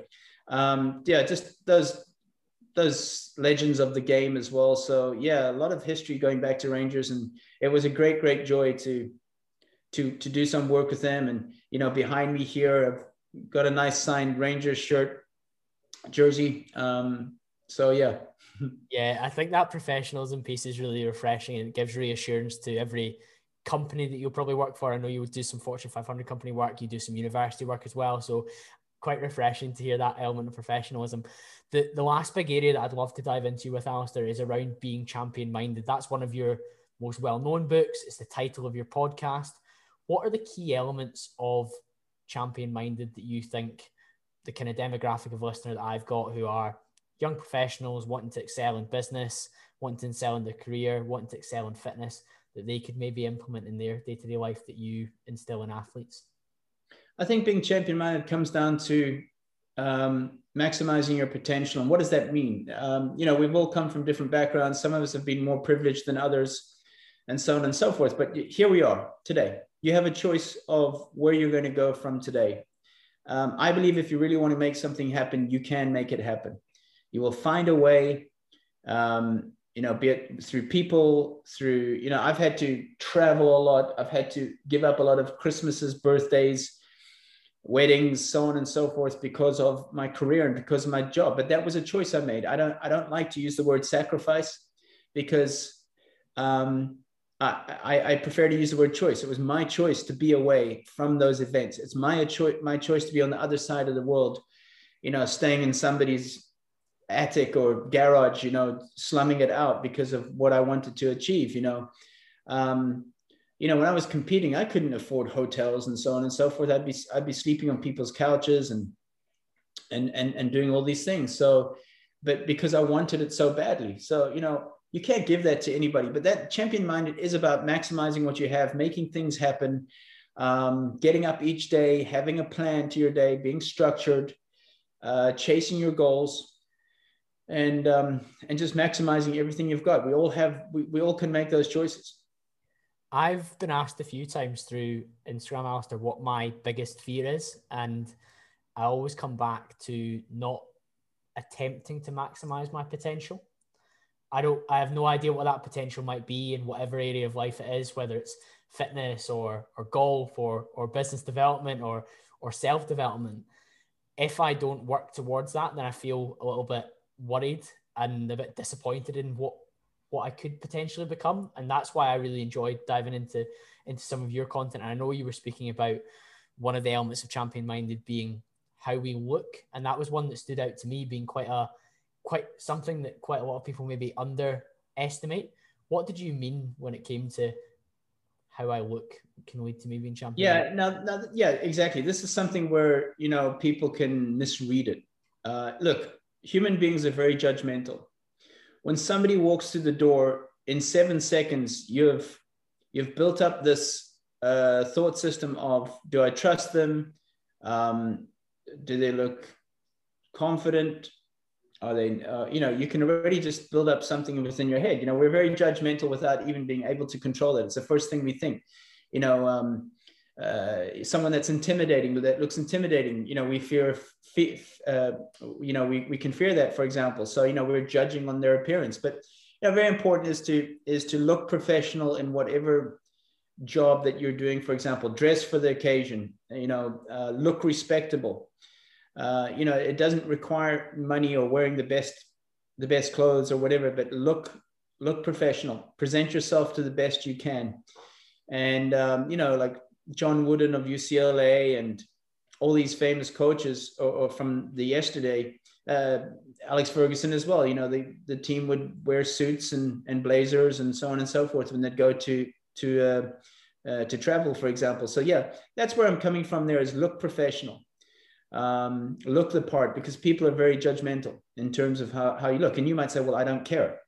um, yeah, just those those legends of the game as well. So yeah, a lot of history going back to Rangers, and it was a great, great joy to to to do some work with them. And you know, behind me here, I've got a nice signed Rangers shirt, jersey. Um, so yeah. yeah, I think that professionalism piece is really refreshing and it gives reassurance to every company that you'll probably work for. I know you would do some Fortune 500 company work, you do some university work as well. So quite refreshing to hear that element of professionalism. The the last big area that I'd love to dive into with Alistair is around being champion minded. That's one of your most well known books. It's the title of your podcast. What are the key elements of champion minded that you think the kind of demographic of listener that I've got who are young professionals wanting to excel in business, wanting to excel in their career, wanting to excel in fitness, that they could maybe implement in their day to day life that you instill in athletes? I think being champion minded comes down to um, maximizing your potential. And what does that mean? Um, you know, we've all come from different backgrounds. Some of us have been more privileged than others, and so on and so forth. But here we are today. You have a choice of where you're going to go from today. Um, I believe if you really want to make something happen, you can make it happen. You will find a way. Um, you know, be it through people, through, you know, I've had to travel a lot. I've had to give up a lot of Christmases, birthdays, weddings, so on and so forth because of my career and because of my job. But that was a choice I made. I don't, I don't like to use the word sacrifice because um, I, I, prefer to use the word choice. It was my choice to be away from those events. It's my choice, my choice to be on the other side of the world, you know, staying in somebody's attic or garage, you know, slumming it out because of what I wanted to achieve, you know. Um, you know, when I was competing, I couldn't afford hotels and so on and so forth. I'd be I'd be sleeping on people's couches and and and and doing all these things. So, but because I wanted it so badly. So, you know, you can't give that to anybody. But that champion minded is about maximizing what you have, making things happen, um, getting up each day, having a plan to your day, being structured, uh, chasing your goals and um, and just maximizing everything you've got. We all have we, we all can make those choices. I've been asked a few times through Instagram, Alistair, what my biggest fear is, and I always come back to not attempting to maximize my potential. I don't I have no idea what that potential might be in whatever area of life it is, whether it's fitness or or golf or or business development or or self development. If I don't work towards that, then I feel a little bit worried and a bit disappointed in what what I could potentially become, and that's why I really enjoyed diving into into some of your content. And I know you were speaking about one of the elements of champion minded being how we look, and that was one that stood out to me being quite a quite something that quite a lot of people maybe underestimate. What did you mean when it came to how I look can lead to me being champion? Yeah, now, now yeah, exactly. This is something where you know people can misread it. Uh, look, human beings are very judgmental. When somebody walks through the door, in seven seconds, you've you've built up this uh, thought system of do I trust them? Um, do they look confident? Are they, uh, you know, you can already just build up something within your head. You know, we're very judgmental without even being able to control it. It's the first thing we think. You know, um, uh, someone that's intimidating that looks intimidating you know we fear uh, you know we, we can fear that for example so you know we're judging on their appearance but you know very important is to is to look professional in whatever job that you're doing for example dress for the occasion you know uh, look respectable uh, you know it doesn't require money or wearing the best the best clothes or whatever but look look professional present yourself to the best you can and um, you know like John Wooden of UCLA and all these famous coaches or, or from the yesterday, uh, Alex Ferguson as well. You know, the, the team would wear suits and, and blazers and so on and so forth when they'd go to to uh, uh, to travel, for example. So yeah, that's where I'm coming from. There is look professional, um, look the part because people are very judgmental in terms of how, how you look. And you might say, well, I don't care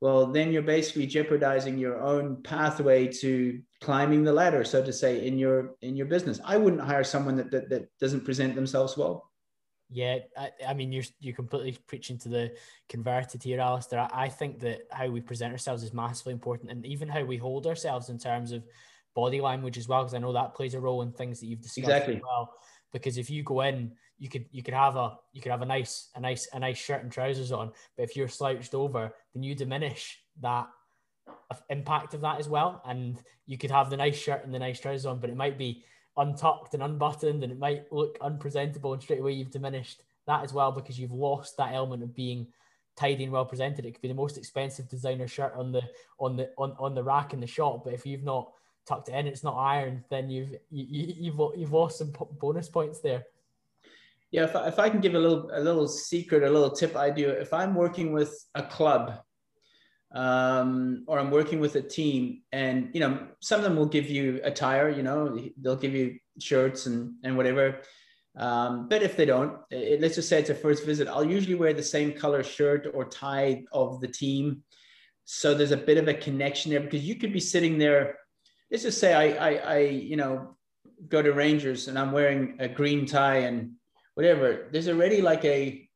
well then you're basically jeopardizing your own pathway to climbing the ladder so to say in your in your business i wouldn't hire someone that that, that doesn't present themselves well yeah I, I mean you're you're completely preaching to the converted here alistair I, I think that how we present ourselves is massively important and even how we hold ourselves in terms of body language as well, because I know that plays a role in things that you've discussed exactly. as well. Because if you go in, you could you could have a you could have a nice a nice a nice shirt and trousers on, but if you're slouched over, then you diminish that impact of that as well. And you could have the nice shirt and the nice trousers on, but it might be untucked and unbuttoned, and it might look unpresentable, and straight away you've diminished that as well because you've lost that element of being tidy and well presented. It could be the most expensive designer shirt on the on the on, on the rack in the shop, but if you've not tucked in, it's not ironed, then you've you, you've you've lost some bonus points there. Yeah, if I, if I can give a little a little secret, a little tip I do, if I'm working with a club um, or I'm working with a team, and you know, some of them will give you attire, you know, they'll give you shirts and and whatever. Um, but if they don't, it, let's just say it's a first visit, I'll usually wear the same color shirt or tie of the team. So there's a bit of a connection there because you could be sitting there. Let's just say I, I, I you know, go to Rangers and I'm wearing a green tie and whatever. There's already like a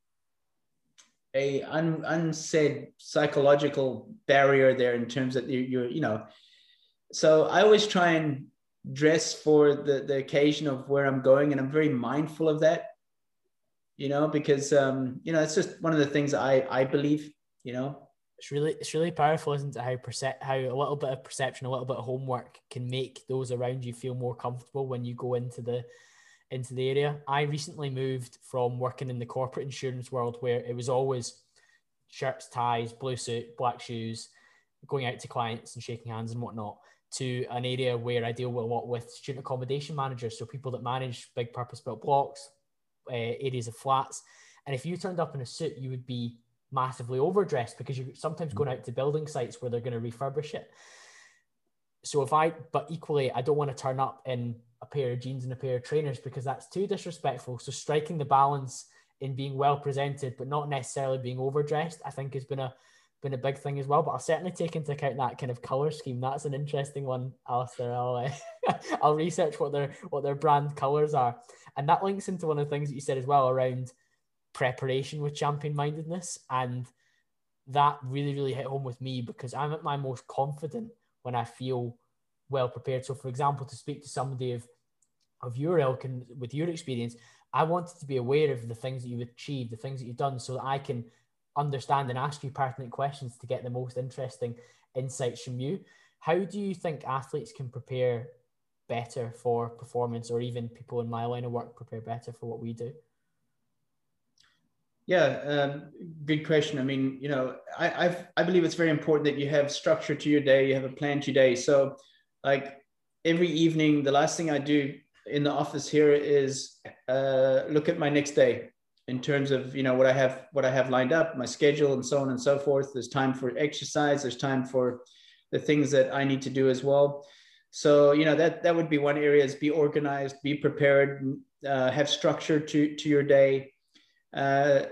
a un, unsaid psychological barrier there in terms of you're, you're you know. So I always try and dress for the, the occasion of where I'm going. And I'm very mindful of that, you know, because, um, you know, it's just one of the things I, I believe, you know. It's really, it's really powerful, isn't it? How perce- how a little bit of perception, a little bit of homework can make those around you feel more comfortable when you go into the, into the area. I recently moved from working in the corporate insurance world where it was always shirts, ties, blue suit, black shoes, going out to clients and shaking hands and whatnot to an area where I deal with a lot with student accommodation managers, so people that manage big purpose-built blocks, uh, areas of flats. And if you turned up in a suit, you would be massively overdressed because you're sometimes going out to building sites where they're going to refurbish it. So if I, but equally, I don't want to turn up in a pair of jeans and a pair of trainers because that's too disrespectful. So striking the balance in being well presented, but not necessarily being overdressed, I think has been a been a big thing as well. But I'll certainly take into account that kind of color scheme. That's an interesting one, Alistair. I'll uh, I'll research what their what their brand colors are, and that links into one of the things that you said as well around preparation with champion mindedness, and that really really hit home with me because I'm at my most confident when I feel well prepared. So, for example, to speak to somebody of of your ilk and with your experience, I wanted to be aware of the things that you've achieved, the things that you've done, so that I can understand and ask you pertinent questions to get the most interesting insights from you. How do you think athletes can prepare better for performance, or even people in my line of work prepare better for what we do? Yeah, um, good question. I mean, you know, I I've, i believe it's very important that you have structure to your day, you have a plan to your day. So, like every evening, the last thing I do in the office here is uh, look at my next day in terms of you know what I have what I have lined up, my schedule, and so on and so forth. There's time for exercise. There's time for the things that I need to do as well. So you know that that would be one area: is be organized, be prepared, uh, have structure to to your day. Uh,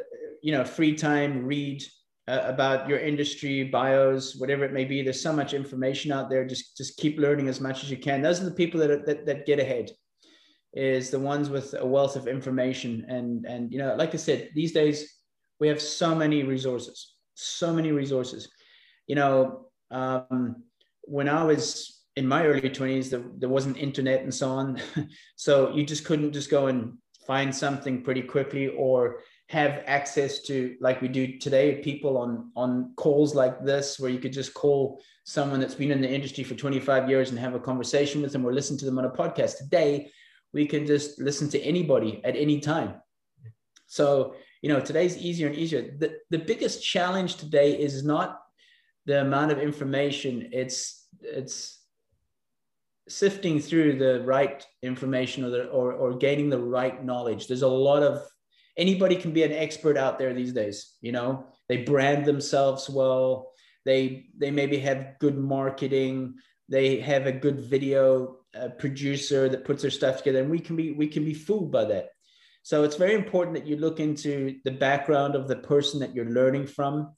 you know, free time, read uh, about your industry, bios, whatever it may be. There's so much information out there. Just just keep learning as much as you can. Those are the people that are, that, that get ahead is the ones with a wealth of information. And, and, you know, like I said, these days we have so many resources, so many resources. You know, um, when I was in my early 20s, there, there wasn't internet and so on. so you just couldn't just go and find something pretty quickly or have access to like we do today people on on calls like this where you could just call someone that's been in the industry for 25 years and have a conversation with them or listen to them on a podcast today we can just listen to anybody at any time. So, you know, today's easier and easier. The, the biggest challenge today is not the amount of information, it's, it's sifting through the right information or, the, or, or gaining the right knowledge. There's a lot of, anybody can be an expert out there these days, you know, they brand themselves well. They, they maybe have good marketing. They have a good video a producer that puts their stuff together and we can be we can be fooled by that so it's very important that you look into the background of the person that you're learning from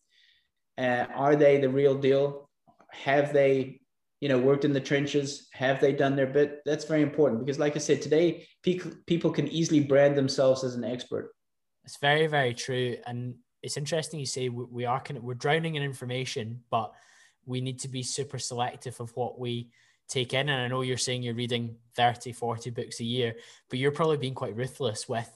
uh, are they the real deal have they you know worked in the trenches have they done their bit? That's very important because like i said today people can easily brand themselves as an expert. It's very very true. And it's interesting you say we are kind of we're drowning in information but we need to be super selective of what we take in. And I know you're saying you're reading 30, 40 books a year, but you're probably being quite ruthless with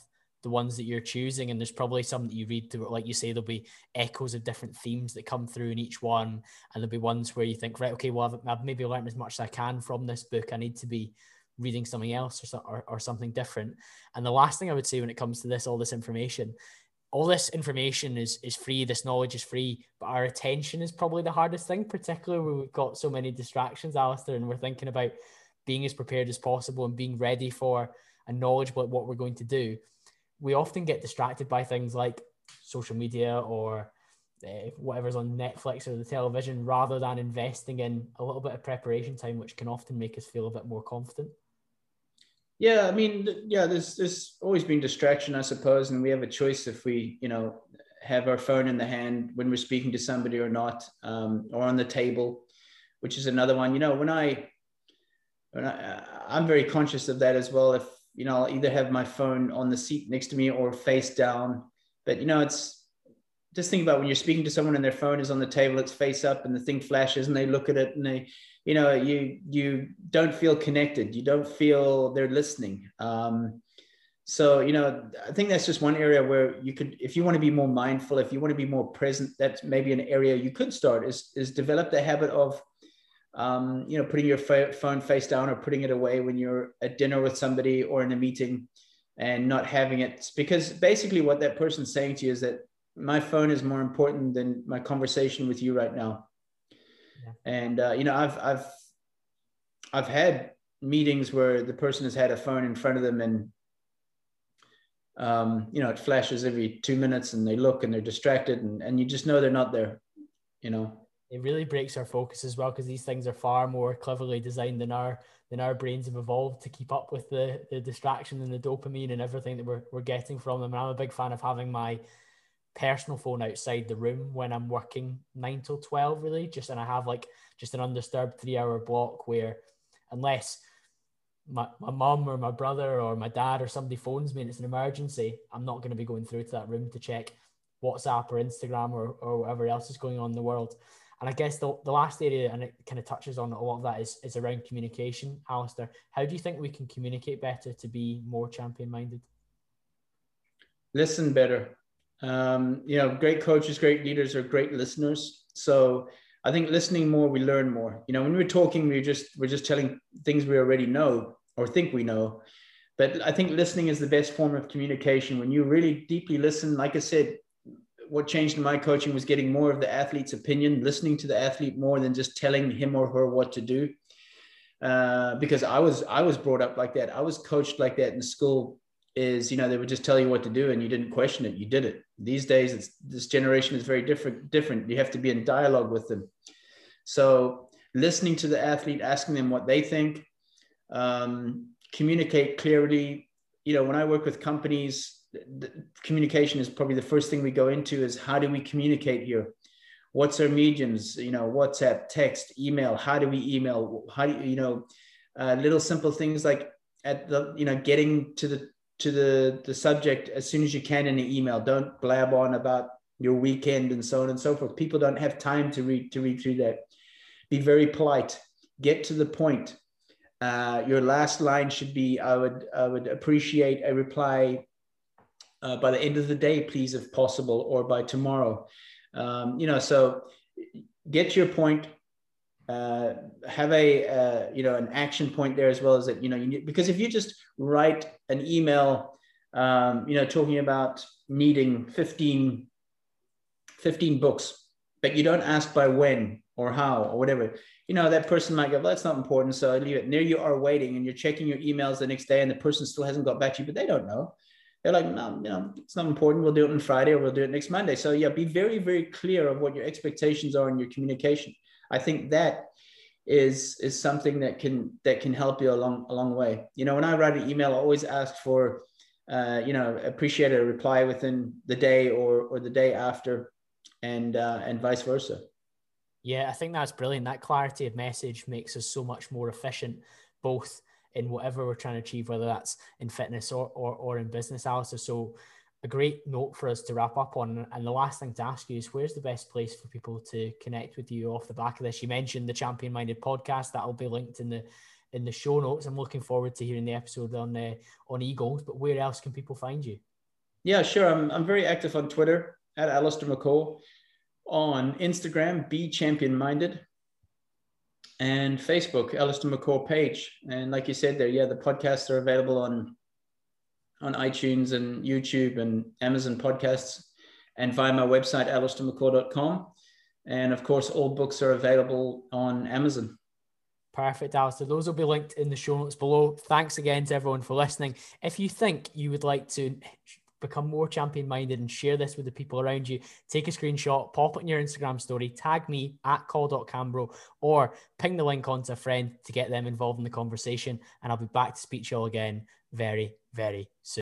the ones that you're choosing. And there's probably some that you read through, like you say, there'll be echoes of different themes that come through in each one. And there'll be ones where you think, right, okay, well, I've, I've maybe learned as much as I can from this book. I need to be reading something else or, or, or something different. And the last thing I would say when it comes to this, all this information, all this information is is free this knowledge is free but our attention is probably the hardest thing particularly when we've got so many distractions alistair and we're thinking about being as prepared as possible and being ready for and knowledgeable at what we're going to do we often get distracted by things like social media or uh, whatever's on netflix or the television rather than investing in a little bit of preparation time which can often make us feel a bit more confident yeah, I mean, yeah, there's there's always been distraction, I suppose, and we have a choice if we, you know, have our phone in the hand when we're speaking to somebody or not, um, or on the table, which is another one. You know, when I, when I, I'm very conscious of that as well. If you know, I'll either have my phone on the seat next to me or face down, but you know, it's just think about when you're speaking to someone and their phone is on the table, it's face up, and the thing flashes, and they look at it and they you know you you don't feel connected. You don't feel they're listening. Um, so you know i think that's just one area where you could if you want to be more mindful if you want to be more present that's maybe an area you could start is is develop the habit of um, you know putting your phone face down or putting it away when you're at dinner with somebody or in a meeting and not having it. Because basically what that person's saying to you is that my phone is more important than my conversation with you right now. And uh, you know, I've I've I've had meetings where the person has had a phone in front of them and um, you know it flashes every two minutes and they look and they're distracted and, and you just know they're not there you know it really breaks our focus as well because these things are far more cleverly designed than our than our brains have evolved to keep up with the the distraction and the dopamine and everything that we're, we're getting from them and i'm a big fan of having my personal phone outside the room when I'm working nine till 12, really. Just and I have like just an undisturbed three hour block where, unless my, my mom or my brother or my dad or somebody phones me and it's an emergency, I'm not going to be going through to that room to check WhatsApp or Instagram or, or whatever else is going on in the world. And I guess the, the last area, and it kind of touches on a lot of that, is, is around communication. Alistair, how do you think we can communicate better to be more champion minded? Listen better um, you know, great coaches, great leaders are great listeners. So I think listening more, we learn more. You know, when we're talking, we're just we're just telling things we already know or think we know. But I think listening is the best form of communication. When you really deeply listen, like I said, what changed in my coaching was getting more of the athlete's opinion, listening to the athlete more than just telling him or her what to do. Uh, because I was I was brought up like that. I was coached like that in school is you know they would just tell you what to do and you didn't question it. You did it. These days it's this generation is very different different. You have to be in dialogue with them. So listening to the athlete asking them what they think um, communicate clearly you know when i work with companies communication is probably the first thing we go into is how do we communicate here what's our mediums you know whatsapp text email how do we email how do you, know uh, little simple things like at the you know getting to the to the, the subject as soon as you can in an email. Don't blab on about your weekend and so on and so forth. People don't have time to read to read through that. Be very polite. Get to the point. Uh, your last line should be, "I would I would appreciate a reply uh, by the end of the day, please, if possible, or by tomorrow." Um, you know, so get your point. Uh, have a uh, you know an action point there as well as that you know you need, because if you just write an email, um, you know, talking about needing 15, 15 books, but you don't ask by when or how or whatever, you know, that person might go, well, that's not important. So I leave it. And there you are waiting and you're checking your emails the next day and the person still hasn't got back to you, but they don't know. They're like, no, you know, it's not important. We'll do it on Friday or we'll do it next Monday. So yeah, be very, very clear of what your expectations are in your communication. I think that is is something that can that can help you along a long way. You know, when I write an email, I always ask for uh, you know appreciate a reply within the day or or the day after, and uh, and vice versa. Yeah, I think that's brilliant. That clarity of message makes us so much more efficient, both in whatever we're trying to achieve, whether that's in fitness or or, or in business, Alistair. So a great note for us to wrap up on. And the last thing to ask you is where's the best place for people to connect with you off the back of this? You mentioned the Champion Minded podcast that'll be linked in the in the show notes. I'm looking forward to hearing the episode on uh, on Eagles. But where else can people find you? Yeah, sure. I'm I'm very active on Twitter at Alistair McCaw, on Instagram, Be Champion Minded, and Facebook, Alistair McCaw page. And like you said there, yeah, the podcasts are available on on iTunes and YouTube and Amazon podcasts and via my website, alistairmccaw.com. And of course, all books are available on Amazon. Perfect, Alistair. Those will be linked in the show notes below. Thanks again to everyone for listening. If you think you would like to become more champion minded and share this with the people around you, take a screenshot, pop it in your Instagram story, tag me at call.cambro, or ping the link onto a friend to get them involved in the conversation. And I'll be back to speak to you all again very, very soon.